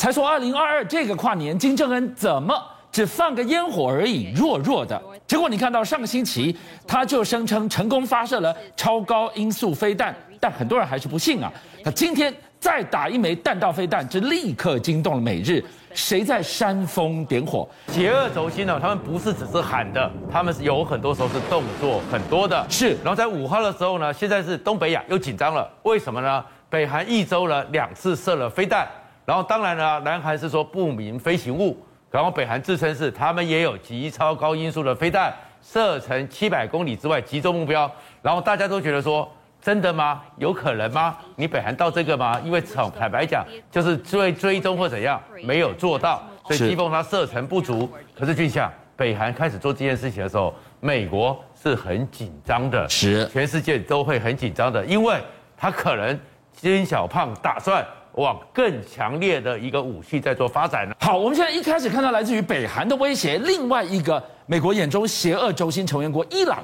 才说二零二二这个跨年，金正恩怎么只放个烟火而已，弱弱的。结果你看到上个星期，他就声称成功发射了超高音速飞弹，但很多人还是不信啊。他今天再打一枚弹道飞弹，这立刻惊动了美日。谁在煽风点火？邪恶轴心呢？他们不是只是喊的，他们是有很多时候是动作很多的。是，然后在五号的时候呢，现在是东北亚又紧张了，为什么呢？北韩一周呢两次射了飞弹，然后当然呢，南韩是说不明飞行物，然后北韩自称是他们也有极超高音速的飞弹，射程七百公里之外集中目标，然后大家都觉得说。真的吗？有可能吗？你北韩到这个吗？因为从坦白讲，就是追追踪或怎样，没有做到，所以基奉它射程不足。可是俊相，北韩开始做这件事情的时候，美国是很紧张的，是全世界都会很紧张的，因为他可能金小胖打算往更强烈的一个武器在做发展呢。好，我们现在一开始看到来自于北韩的威胁，另外一个美国眼中邪恶轴心成员国伊朗。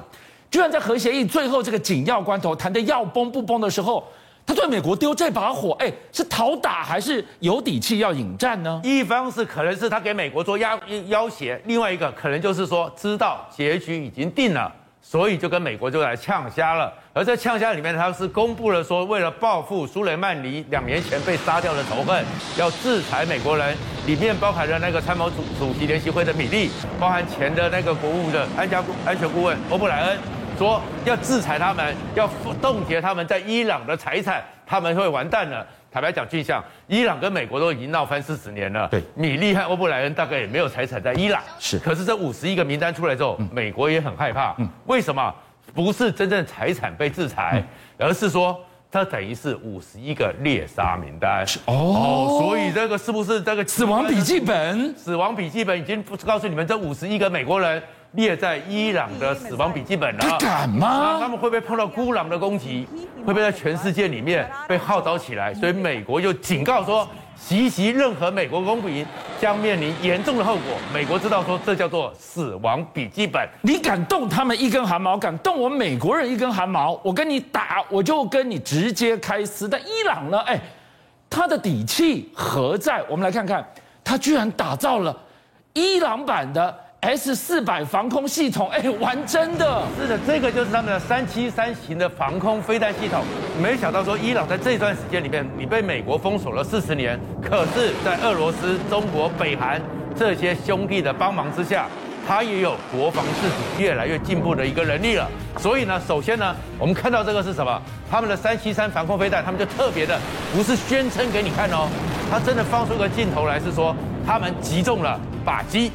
居然在核协议最后这个紧要关头谈的要崩不崩的时候，他对美国丢这把火，哎，是讨打还是有底气要引战呢？一方是可能是他给美国做要要挟，另外一个可能就是说知道结局已经定了。所以就跟美国就来呛虾了，而在呛虾里面，他是公布了说，为了报复苏雷曼尼两年前被杀掉的仇恨，要制裁美国人，里面包含了那个参谋主主席联席会的米利，包含前的那个国务的安家安全顾问欧布莱恩，说要制裁他们，要冻结他们在伊朗的财产，他们会完蛋了。坦白讲，俊相，伊朗跟美国都已经闹翻四十年了。对，米利和欧布莱恩大概也没有财产在伊朗。是，可是这五十一个名单出来之后，嗯、美国也很害怕。嗯，为什么？不是真正财产被制裁，嗯、而是说它等于是五十一个猎杀名单。哦，哦，所以这个是不是这个死亡笔记本？死亡笔记本已经告诉你们，这五十一个美国人。列在伊朗的死亡笔记本了，他敢吗？他们会不会碰到孤狼的攻击？会不会在全世界里面被号召起来？所以美国就警告说，袭击任何美国公民将面临严重的后果。美国知道说，这叫做死亡笔记本。你敢动他们一根汗毛，敢动我美国人一根汗毛，我跟你打，我就跟你直接开撕。但伊朗呢？哎，他的底气何在？我们来看看，他居然打造了伊朗版的。S 四百防空系统，哎，玩真的？是的，这个就是他们的三七三型的防空飞弹系统。没想到说，伊朗在这段时间里面，你被美国封锁了四十年，可是，在俄罗斯、中国、北韩这些兄弟的帮忙之下，他也有国防自主越来越进步的一个能力了。所以呢，首先呢，我们看到这个是什么？他们的三七三防空飞弹，他们就特别的，不是宣称给你看哦，他真的放出个镜头来，是说他们击中了靶机。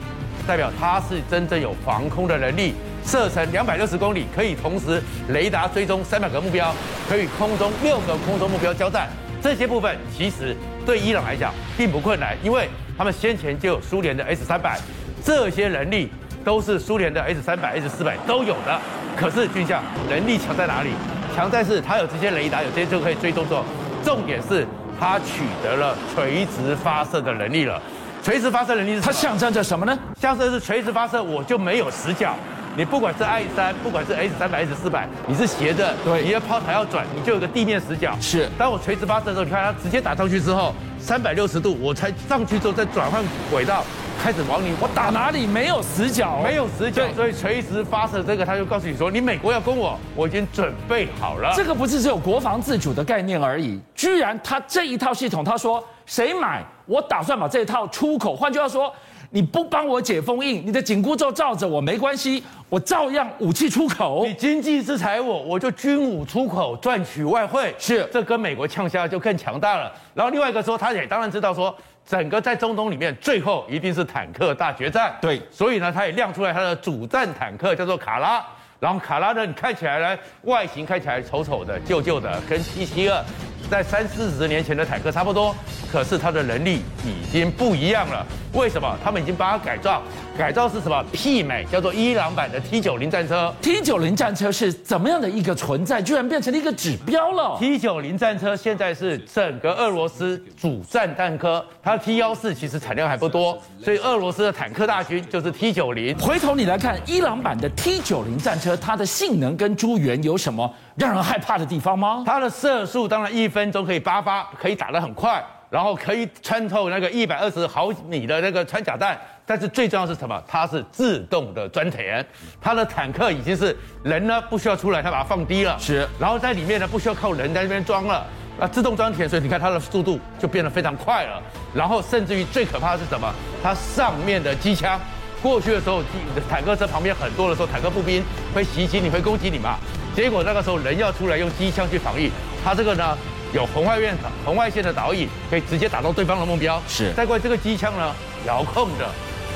代表它是真正有防空的能力，射程两百六十公里，可以同时雷达追踪三百个目标，可以空中六个空中目标交战。这些部分其实对伊朗来讲并不困难，因为他们先前就有苏联的 S 三百，这些能力都是苏联的 S 三百、S 四百都有的。可是军将能力强在哪里？强在是它有这些雷达，有这些就可以追踪做。重点是它取得了垂直发射的能力了。垂直发射能力它象征着什么呢？象征是垂直发射，我就没有死角。你不管是 I 三，不管是 S 三百、S 四百，你是斜着，对，你的炮台要转，你就有个地面死角。是，当我垂直发射的时候，你看它直接打上去之后，三百六十度，我才上去之后再转换轨道。开始往你，我打哪里没有死角，没有死角，所以垂直发射这个，他就告诉你说，你美国要攻我，我已经准备好了。这个不是只有国防自主的概念而已，居然他这一套系统，他说谁买，我打算把这一套出口。换句话说，你不帮我解封印，你的紧箍咒罩着我没关系，我照样武器出口。你经济制裁我，我就军武出口赚取外汇。是，这跟美国呛下就更强大了。然后另外一个说，他也当然知道说。整个在中东里面，最后一定是坦克大决战。对，所以呢，他也亮出来他的主战坦克，叫做卡拉。然后卡拉呢，你看起来呢，外形看起来丑丑的、旧旧的，跟 T 七二在三四十年前的坦克差不多。可是它的能力已经不一样了。为什么？他们已经把它改造，改造是什么？媲美叫做伊朗版的 T 九零战车。T 九零战车是怎么样的一个存在？居然变成了一个指标了。T 九零战车现在是整个俄罗斯主战坦克，它 T 幺四其实产量还不多，所以俄罗斯的坦克大军就是 T 九零。回头你来看伊朗版的 T 九零战车，它的性能跟诸元有什么让人害怕的地方吗？它的射速当然一分钟可以八发，可以打得很快。然后可以穿透那个一百二十毫米的那个穿甲弹，但是最重要是什么？它是自动的装填，它的坦克已经是人呢不需要出来，它把它放低了，是，然后在里面呢不需要靠人在那边装了，那自动装填，所以你看它的速度就变得非常快了，然后甚至于最可怕的是什么？它上面的机枪，过去的时候，坦克车旁边很多的时候，坦克步兵会袭击你，会攻击你嘛，结果那个时候人要出来用机枪去防御，它这个呢？有红外线、红外线的导引，可以直接打到对方的目标。是。再过来这个机枪呢，遥控的，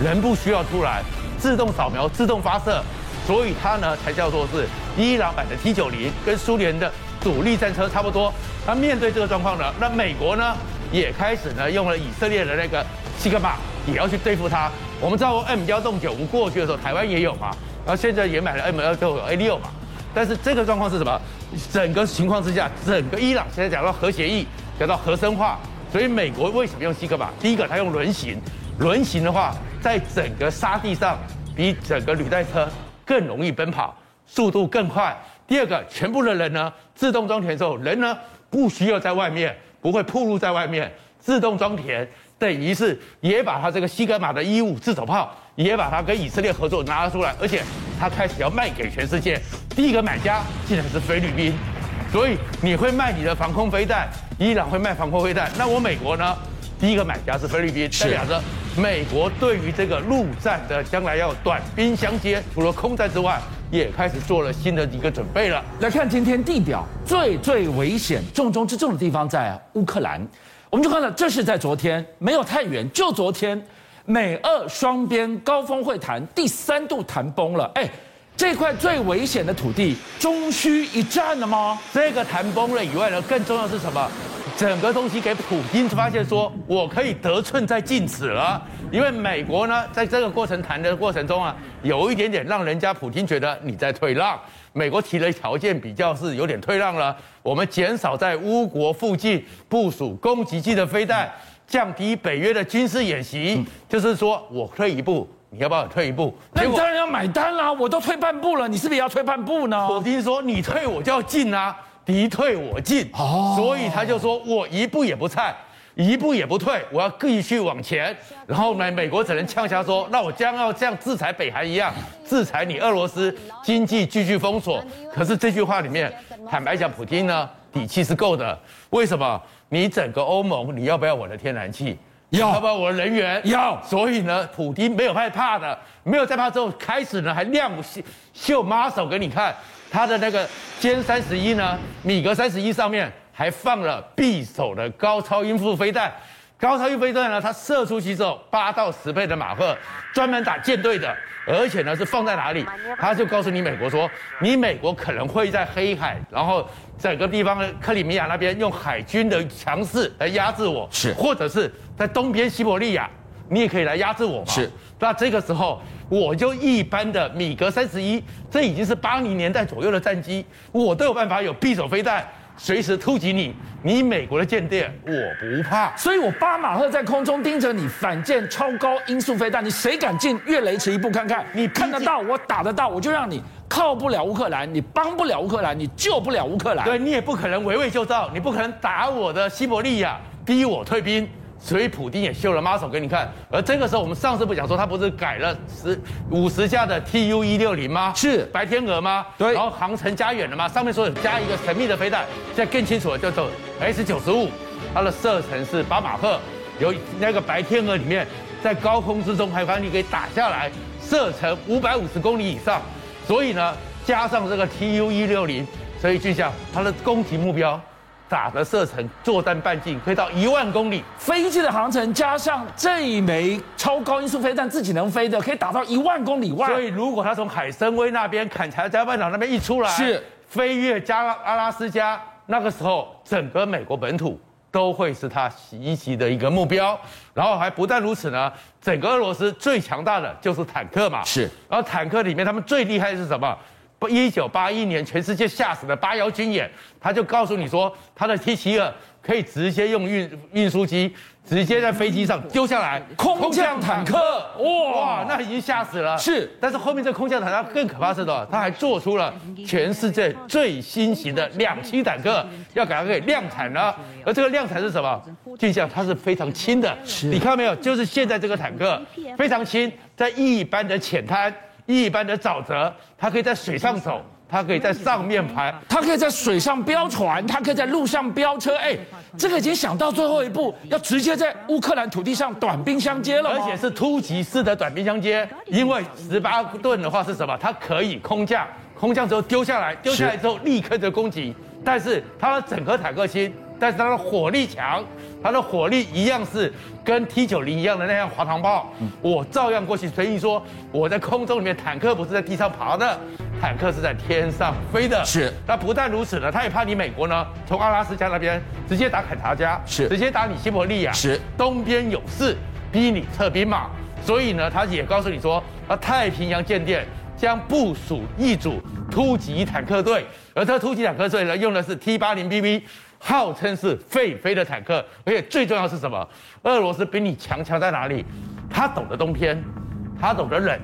人不需要出来，自动扫描、自动发射，所以它呢才叫做是伊朗版的 T 九零，跟苏联的主力战车差不多。那面对这个状况呢，那美国呢也开始呢用了以色列的那个西格玛，也要去对付它。我们知道 M 幺洞九五过去的时候，台湾也有嘛，然后现在也买了 M 幺洞九 A 六嘛。但是这个状况是什么？整个情况之下，整个伊朗现在讲到核协议，讲到核生化，所以美国为什么用西格玛？第一个，它用轮型，轮型的话，在整个沙地上比整个履带车更容易奔跑，速度更快。第二个，全部的人呢，自动装填之后，人呢不需要在外面，不会暴露在外面，自动装填。等于是也把他这个西格玛的一五自走炮，也把它跟以色列合作拿了出来，而且他开始要卖给全世界。第一个买家竟然是菲律宾，所以你会卖你的防空飞弹，伊朗会卖防空飞弹，那我美国呢？第一个买家是菲律宾，代表着美国对于这个陆战的将来要短兵相接，除了空战之外，也开始做了新的一个准备了。来看今天地表最最危险、重中之重的地方在乌克兰。我们就看到，这是在昨天，没有太远，就昨天，美俄双边高峰会谈第三度谈崩了。哎，这块最危险的土地，终须一战了吗？这个谈崩了以外呢，更重要的是什么？整个东西给普京发现说，我可以得寸在进尺了。因为美国呢，在这个过程谈的过程中啊，有一点点让人家普京觉得你在退让。美国提的条件，比较是有点退让了。我们减少在乌国附近部署攻击性的飞弹，降低北约的军事演习，就是说我退一步，你要不要退一步？那你当然要买单啦！我都退半步了，你是不是也要退半步呢？普京说你退我就要进啊，敌退我进，所以他就说我一步也不菜。一步也不退，我要继续往前。然后呢，美国只能呛下说：“那我将要像制裁北韩一样，制裁你俄罗斯，经济继续封锁。”可是这句话里面，坦白讲，普京呢底气是够的。为什么？你整个欧盟，你要不要我的天然气？要，要不要我的人员？要。所以呢，普京没有害怕的，没有在怕之后，开始呢还亮秀秀 muscle 给你看，他的那个歼三十一呢，米格三十一上面。还放了匕首的高超音速飞弹，高超音速飞弹呢，它射出去之后八到十倍的马赫，专门打舰队的，而且呢是放在哪里？他就告诉你美国说，你美国可能会在黑海，然后整个地方的克里米亚那边用海军的强势来压制我，是，或者是在东边西伯利亚，你也可以来压制我嘛？是。那这个时候，我就一般的米格三十一，这已经是八零年代左右的战机，我都有办法有匕首飞弹。随时突击你，你美国的舰队我不怕，所以我巴马赫在空中盯着你反舰超高音速飞弹，你谁敢进越雷池一步看看？你看得到我打得到，我就让你靠不了乌克兰，你帮不了乌克兰，你救不了乌克兰。对，你也不可能围魏救赵，你不可能打我的西伯利亚，逼我退兵。所以普丁也秀了 muscle 给你看，而这个时候我们上次不讲说他不是改了十五十架的 Tu 一六零吗？是白天鹅吗？对，然后航程加远了吗？上面说有加一个神秘的飞弹，现在更清楚了，叫做 S 九十五，它的射程是八马赫，由那个白天鹅里面在高空之中还把你给打下来，射程五百五十公里以上，所以呢加上这个 Tu 一六零，所以就像它的攻击目标。打的射程，作战半径可以到一万公里，飞机的航程加上这一枚超高音速飞弹自己能飞的，可以打到一万公里外。所以如果他从海参崴那边、坎柴加半岛那边一出来，是飞越加阿拉斯加，那个时候整个美国本土都会是他袭击的一个目标。然后还不但如此呢，整个俄罗斯最强大的就是坦克嘛，是。然后坦克里面他们最厉害的是什么？一九八一年全世界吓死的八幺军演，他就告诉你说，他的 T 七二可以直接用运运输机。直接在飞机上丢下来，空降坦克，哇哇，那已经吓死了。是，但是后面这空降坦克更可怕是的，他还做出了全世界最新型的两栖坦克，要给它给量产了。而这个量产是什么？就像它是非常轻的，你看到没有？就是现在这个坦克非常轻，在一般的浅滩、一般的沼泽，它可以在水上走。它可以在上面排，它可以在水上飙船，它可以在路上飙车。哎，这个已经想到最后一步，要直接在乌克兰土地上短兵相接了，而且是突击式的短兵相接。因为十八吨的话是什么？它可以空降，空降之后丢下来，丢下来之后立刻就攻击。但是它的整个坦克轻，但是它的火力强。它的火力一样是跟 T 九零一样的那样滑膛炮，我照样过去。所以说我在空中里面，坦克不是在地上爬的，坦克是在天上飞的。是。那不但如此呢，他也怕你美国呢，从阿拉斯加那边直接打肯塔加，是，直接打你西伯利亚，是，东边有事，逼你撤兵嘛。所以呢，他也告诉你说，啊，太平洋舰队将部署一组突击坦克队，而这突击坦克队呢，用的是 T 八零 BB。号称是废飞的坦克，而且最重要是什么？俄罗斯比你强强在哪里？他懂得冬天，他懂得冷，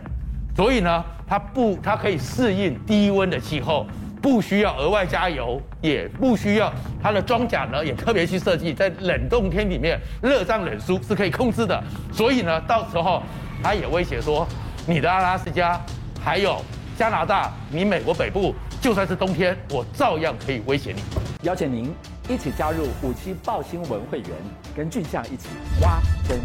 所以呢，他不，他可以适应低温的气候，不需要额外加油，也不需要他的装甲呢，也特别去设计在冷冻天里面热胀冷缩是可以控制的。所以呢，到时候他也威胁说，你的阿拉斯加还有加拿大，你美国北部就算是冬天，我照样可以威胁你。邀请您。一起加入五七报新闻会员，跟俊相一起挖根。